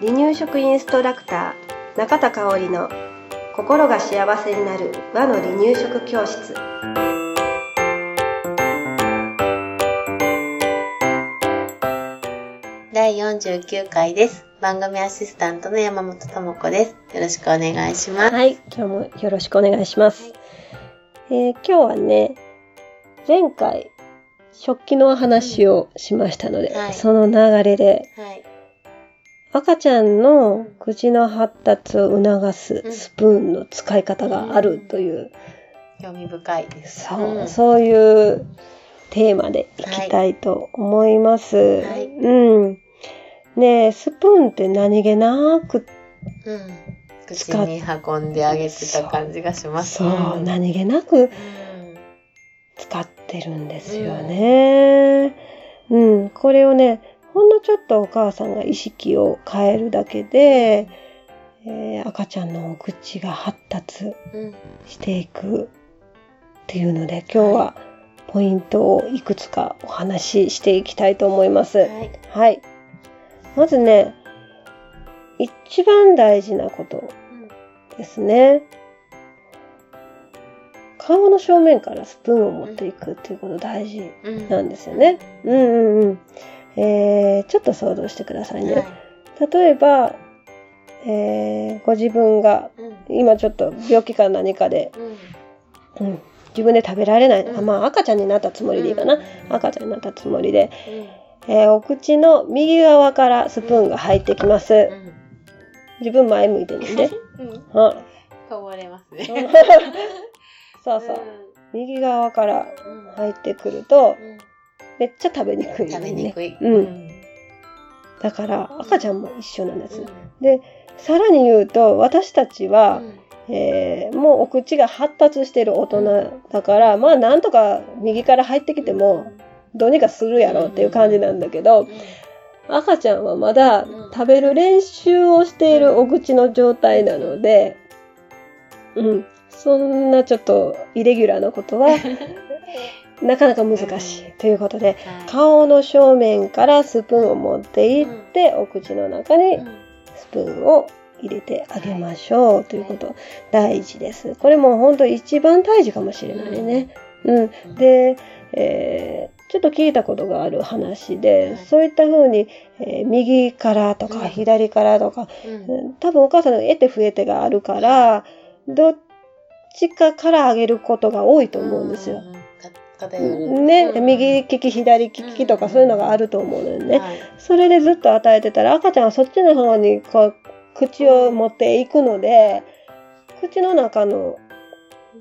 離乳食インストラクター中田香織の心が幸せになる和の離乳食教室第49回です。番組アシスタントの山本智子です。よろしくお願いします。はい今日もよろしくお願いします、えー今日はね前回食器の話をしましたので、はいその流れではい。赤ちゃんの口の発達を促すうんスプーンの使い方があるという、興味深いです。そう、んそういうテーマでいきたいと思います。はいうん。ねえ、スプーンって何気なく、うん。口に運んであげてた感じがします。そう、ん何気なくうん使ってるんですよね。うん、これをね、ほんのちょっとお母さんが意識を変えるだけで、えー赤ちゃんのお口が発達うん。していくっていうので、今日はポイントをいくつかお話ししていきたいと思います。はい。はい。まずね、一番大事なことですね。顔の正面からスプーンを持っていくっていうこと大事うんなんですよね。うんうんうん。えー、ちょっと想像してくださいね。はい。例えば、えー、ご自分がうん。今ちょっと病気か何かで、うん。うん、自分で食べられない、うんあまあ赤ちゃんになったつもりでいいかな。うん赤ちゃんになったつもりで、うん。えーお口の右側からスプーンが入ってきます。うん。自分前向いてるんで。うん。はこぼれますね。そうそう。右側からうん。入ってくると、うん。めっちゃ食べにくい、ね。食べにくい。うん。だから、赤ちゃんも一緒なんです。うん。で、さらに言うと、私たちは、うん。えーもうお口が発達してる大人だから、まあなんとか右から入ってきても、どうにかするやろっていう感じなんだけど、赤ちゃんはまだうん。食べる練習をしているお口の状態なので、うん、そんなちょっとイレギュラーなことは なかなか難しいということで、はい。顔の正面からスプーンを持っていって、お口の中にうん。スプーンを入れてあげましょうということ大事です。これも本当一番大事かもしれないね。うん。で、えーちょっと聞いたことがある話で、はい。そういった風に、えー右からとかうん。左からとか、うん。うん。多分お母さんの得て増えてがあるから、どっちかからあげることが多いと思うんですよ。ね、うん右利き左利きとかそういうのがあると思うのよね。はい。それでずっと与えてたら赤ちゃんはそっちの方にこう口を持っていくので、口の中の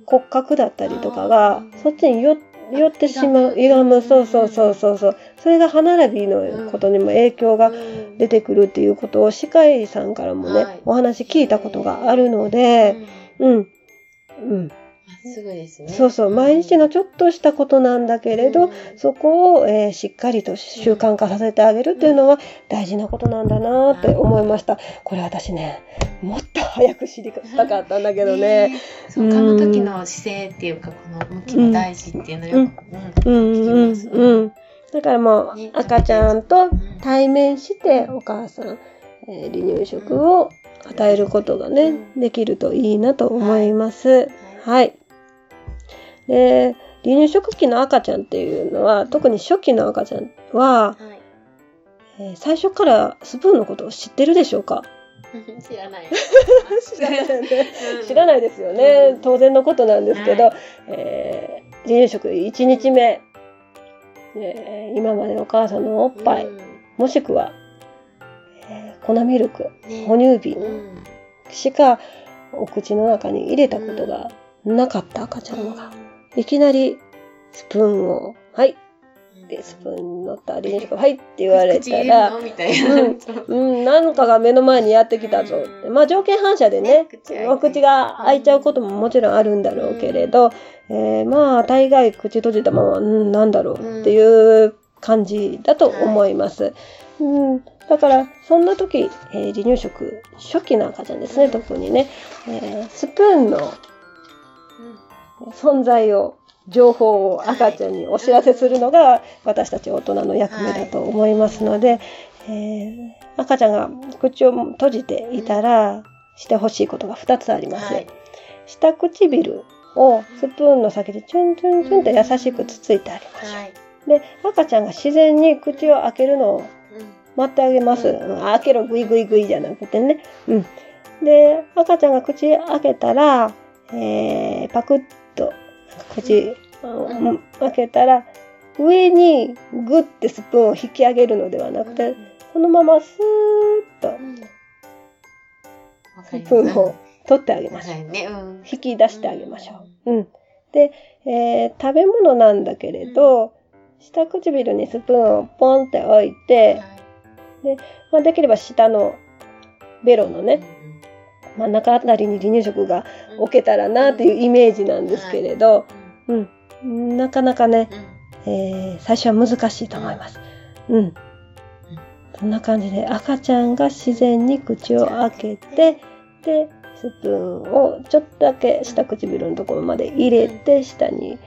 骨格だったりとかがうんそっちに寄寄ってしまう、歪む。そうそうそうそうそう。それが歯並びのことにも影響が出てくるっていうことを歯科医さんからもね、はい。お話聞いたことがあるので、うん、うん、すぐですね。そうそう、毎日のちょっとしたことなんだけれど、うんそこを、えーしっかりと習慣化させてあげるっていうのは大事なことなんだなって思いました。これ私ね、もっと早く知りたかったんだけどね。そう噛む時の姿勢っていうかこの向きも大事っていうのよく、うん、うん聞きうん、ますうん。だからもうね赤ちゃんとうん対面してお母さん、えー離乳食を与えることがね、うん。できるといいなと思います。はい。で、離乳食期の赤ちゃんっていうのは、特に初期の赤ちゃんは、はい。えー最初からスプーンのことを知ってるでしょうか？知らない。知らない知らないですよね。うん。当然のことなんですけど、はい。えー離乳食1日目、えー今までお母さんのおっぱい、うん。もしくは、えー粉ミルク、ね。哺乳瓶。うん。しかお口の中に入れたことがなかった赤ちゃんが、いきなりスプーンを、はい、でスプーンに乗った離乳食、はい。って言われたらる、の？みたいな。うん、何かが目の前にやってきたぞ。って。まあ条件反射でね、お口が開いちゃうことももちろんあるんだろうけれど、えーまあ大概口閉じたまま、うん、なんだろうっていう感じだと思います。うん、だから、そんな時、えー離乳食、初期の赤ちゃんですね、特にね、えースプーンの存在を情報を赤ちゃんにお知らせするのが私たち大人の役目だと思いますので、えー赤ちゃんが口を閉じていたらしてほしいことが2つあります。はい。下唇をスプーンの先でチュンチュンチュンって優しくつついてあげましょはい。う。で、赤ちゃんが自然に口を開けるのをうん待ってあげます。ううん。開けろ、グイグイグイじゃなくてね。うん。で、赤ちゃんが口開けたら、えー、パクッと口、うん。開けたら、上にグッてスプーンを引き上げるのではなくて、そのままスーッとスプーンを取ってあげましょう。引き出してあげましょう。うん。で、えー食べ物なんだけれど、下唇にスプーンをポンって置いて、まあ、できれば下のベロのね、真ん中あたりに離乳食が置けたらなっていうイメージなんですけれど、うん。なかなかね、えー最初は難しいと思います。うん。そんな感じで赤ちゃんが自然に口を開けて、で、スプーンをちょっとだけ下唇のところまで入れて、下に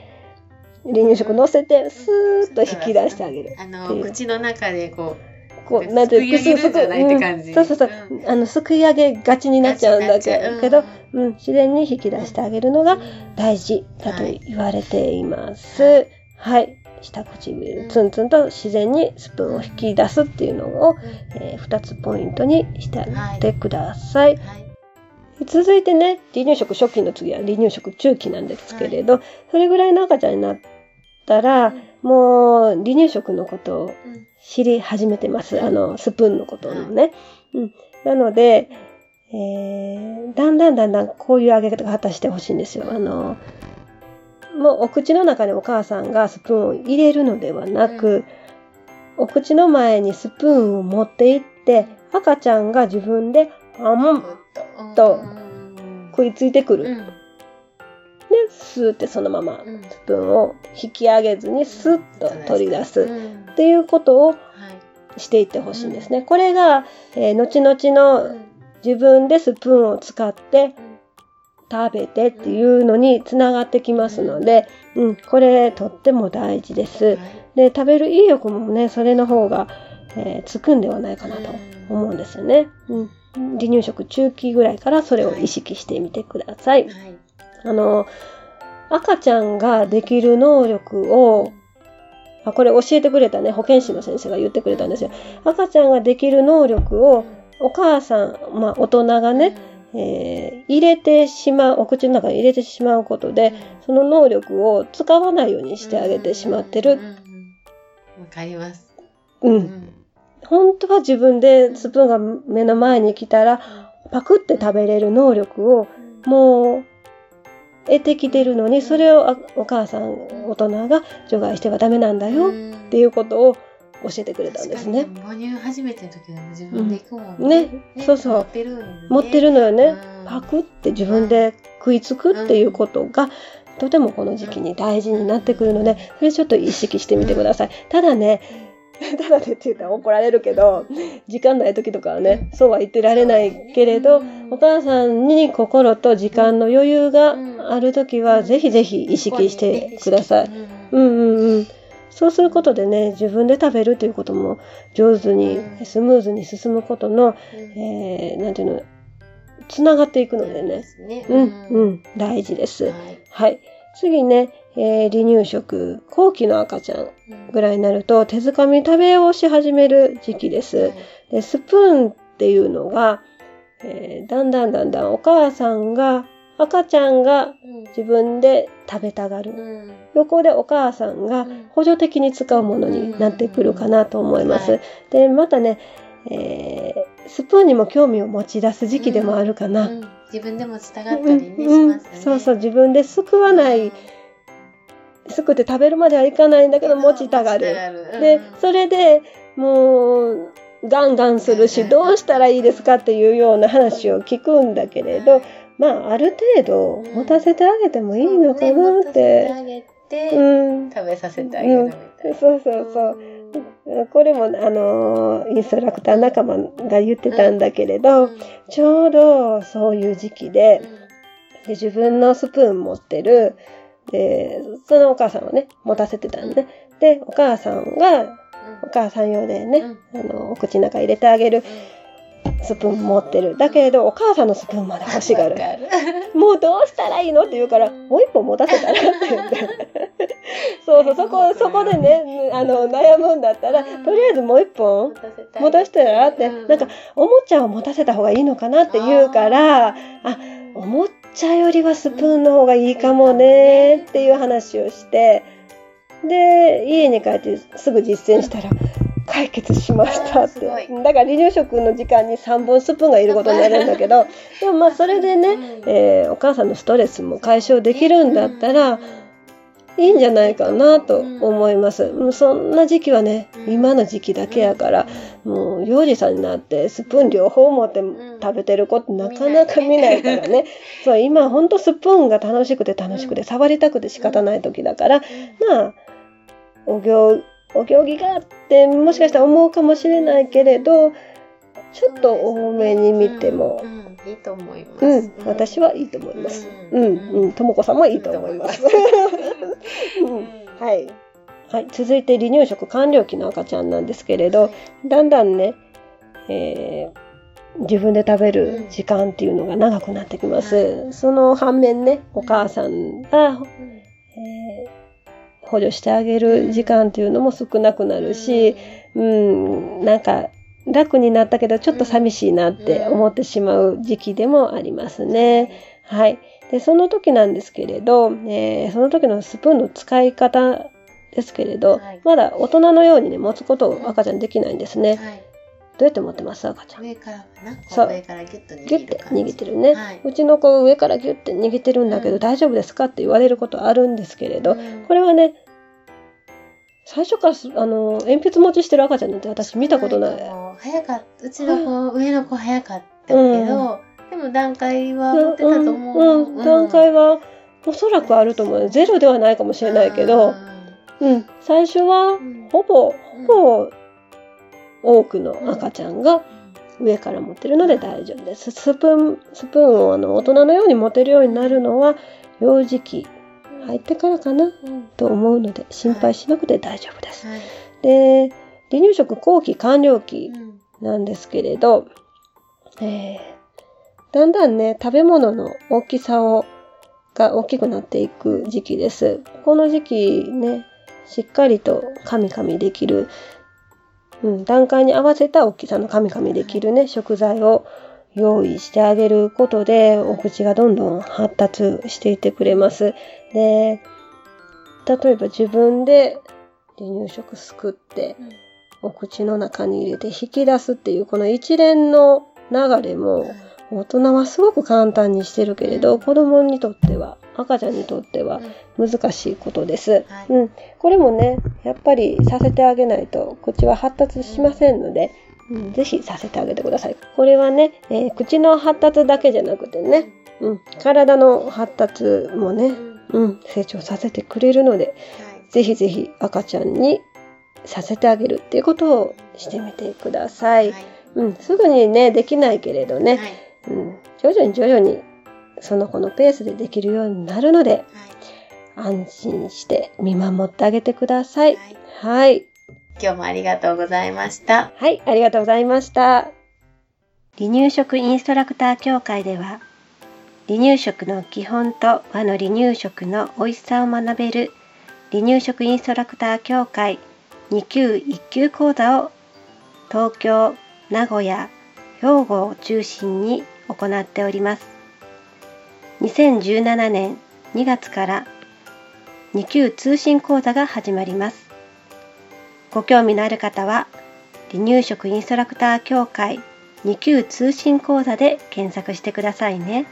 離乳食乗せて、スーッと引き出してあげる。あの、口の中でここう、すなんていうすくうんそうそうそう。うあの、すくい上げがちになっちゃうんだけガチになっちゃう。けど、うん、自然に引き出してあげるのがうん。大事だとはい言われています。ははい。下唇、うん。ツンツンと自然にスプーンを引き出すっていうのを、え2つポイントにしてあげてください。はい。続いてね、離乳食初期の次は離乳食中期なんですけれど、それぐらいの赤ちゃんになったら、もう離乳食のことをうん知り始めてます。あの、スプーンのことをね。うん。なので、えー、だんだんだんだんこういう揚げ方してほしいんですよ。あの、もうお口の中にお母さんがスプーンを入れるのではなく、お口の前にスプーンを持っていって、赤ちゃんが自分で、あん、ぐっとうん食いついてくる。スーってそのままうんスプーンを引き上げずにスッと取り出す。うんっていうことをはいしていってほしいんですね。これが、えー後々の自分でスプーンを使って食べてっていうのにつながってきますので、うん、これとっても大事です。で、食べる意欲もね、それの方が、えーつくんではないかなと思うんですよね。うん。離乳食中期ぐらいからそれを意識してみてください。はいあの、赤ちゃんができる能力を、あ、これ教えてくれたね、保健師の先生が言ってくれたんですよ。赤ちゃんができる能力を、お母さん、まあ大人がね、えー入れてしまう、お口の中に入れてしまうことで、その能力を使わないようにしてあげてしまってる。うんうんかります。う。うんん本当は自分でスプーンが目の前に来たら、パクって食べれる能力をもう得てきてるのに、それをあお母さん、大人が除外してはダメなんだよっていうことを教えてくれたんですね。母乳初めての時でも自分で行くもんね。ねそうそう持ってるね持ってるのよね。うんパクって自分で食いつくっていうことが、とてもこの時期に大事になってくるので、それちょっと意識してみてください。ただね、ただねって言ったら怒られるけど、時間ない時とかはね、そうは言ってられないけれど、うん。お母さんに心と時間の余裕がある時は、ぜひぜひ意識してください。うんうんうんうん。そうすることでね、自分で食べるということも上手にう、ん。スムーズに進むことの、えー、なんていうの、つながっていくのでね。ね。うん、うん、大事です。はい。はい。次ね、えー離乳食、後期の赤ちゃんぐらいになると、手づかみ食べをし始める時期です。でスプーンっていうのが、えーだんだんだんだんお母さんが、赤ちゃんが自分で食べたがる。うん横でお母さんが補助的に使うものになってくるかなと思います。で、またね、えースプーンにも興味を持ち出す時期でもあるかな。うん自分でも伝がっうんたりね、うんしますね。そうそう、自分ですくわない、すくって食べるまではいかないんだけど、持ちたがる。で、それでもう、ガンガンするし、どうしたらいいですかっていうような話を聞くんだけれど、まあ、ある程度持たせてあげてもいいのかなって。あげて、うん。食べさせてあげるみたいな。そうそうそう。これも、あの、インストラクター仲間が言ってたんだけれど、ちょうどそういう時期で、で自分のスプーン持ってるで、そのお母さんをね、持たせてたんでね。で、お母さんが、お母さん用でね、あの、お口の中入れてあげるスプーン持ってる。だけれど、お母さんのスプーンまで欲しがる。もうどうしたらいいのって言うから、もう一本持たせたらって言って。そうそう、そこ、そこでね、あの、悩むんだったら、とりあえずもう一本持たせたらって、なんか、おもちゃを持たせた方がいいのかなって言うから、あ、おもちゃよりはスプーンの方がいいかもねっていう話をして、で、家に帰ってすぐ実践したら、解決しましたって。だから離乳食の時間に3本スプーンがいることになるんだけど、でもまあそれでね、えーお母さんのストレスも解消できるんだったら、いいんじゃないかなと思います。もうそんな時期はね、今の時期だけやから、もう幼児さんになってスプーン両方持って食べてる子ってなかなか見ないからね。そう、今ほんとスプーンが楽しくて楽しくて触りたくて仕方ない時だから、まあ、お行、お行儀があって、もしかしたら思うかもしれないけれど、ちょっと多めに見てもう、ん。いいと思います。うん、私はいいと思います。ううん。ん、うん、ともこさん。もいいと思います。うん、はい。はい、続いて離乳食完了期の赤ちゃんなんですけれど、だんだんね、えー自分で食べる時間っていうのが長くなってきます。その反面ね、お母さんが、えー補助してあげる時間っていうのも少なくなるし、うん、なんか楽になったけどちょっと寂しいなって思ってしまう時期でもありますね。はい。で、その時なんですけれど、えーその時のスプーンの使い方ですけれど、はいまだ大人のようにね、持つことを赤ちゃんできないんですね。はい。どうやって持ってます？赤ちゃん。上からそう上からギュッと握るギュッて握ってるね、はいうちの子上からギュッて握ってるんだけど、うん大丈夫ですかって言われることあるんですけれど、うんこれはね、最初からすあの鉛筆持ちしてる赤ちゃんなんて私見たことない。もう早かった。うちの子、上の子早かったけど、でも段階は持ってたと思う。うん、うん段階はおそらくあると思う。ゼロではないかもしれないけど、うん、最初はうんほぼ、ほぼ多くの赤ちゃんが上から持ってるので大丈夫です。スプーン、スプーンをあの大人のように持てるようになるのは幼児期入ってからかなうん。と思うので心配しなくて大丈夫です。はい。で、離乳食後期完了期うん。なんですけれど、えーだんだんね、食べ物の大きさを、が大きくなっていく時期です。この時期ね、しっかりと噛み噛みできる、うん、段階に合わせた大きさの噛み噛みできるね、食材を用意してあげることで、お口がどんどん発達していってくれます。で、例えば自分で離乳食すくって、お口の中に入れて引き出すっていうこの一連の流れも大人はすごく簡単にしてるけれど、子供にとっては赤ちゃんにとっては難しいことです。はい。うん、これもねやっぱりさせてあげないと口は発達しませんので、うん、ぜひさせてあげてください。これはね、えー口の発達だけじゃなくてね、うん、体の発達もね、うん、成長させてくれるのでぜひぜひ赤ちゃんにさせてあげるっていうことをしてみてください。うん、すぐにね、できないけれどね、うん、徐々に徐々にその子のペースでできるようになるので、安心して見守ってあげてください。はい。今日もありがとうございました。はい、ありがとうございました。離乳食インストラクター協会では、離乳食の基本と和の離乳食の美味しさを学べる離乳食インストラクター協会2級1級講座を東京、名古屋、兵庫を中心に行っております。2017年2月から2級通信講座が始まります。ご興味のある方は離乳食インストラクター協会2級通信講座で検索してくださいね。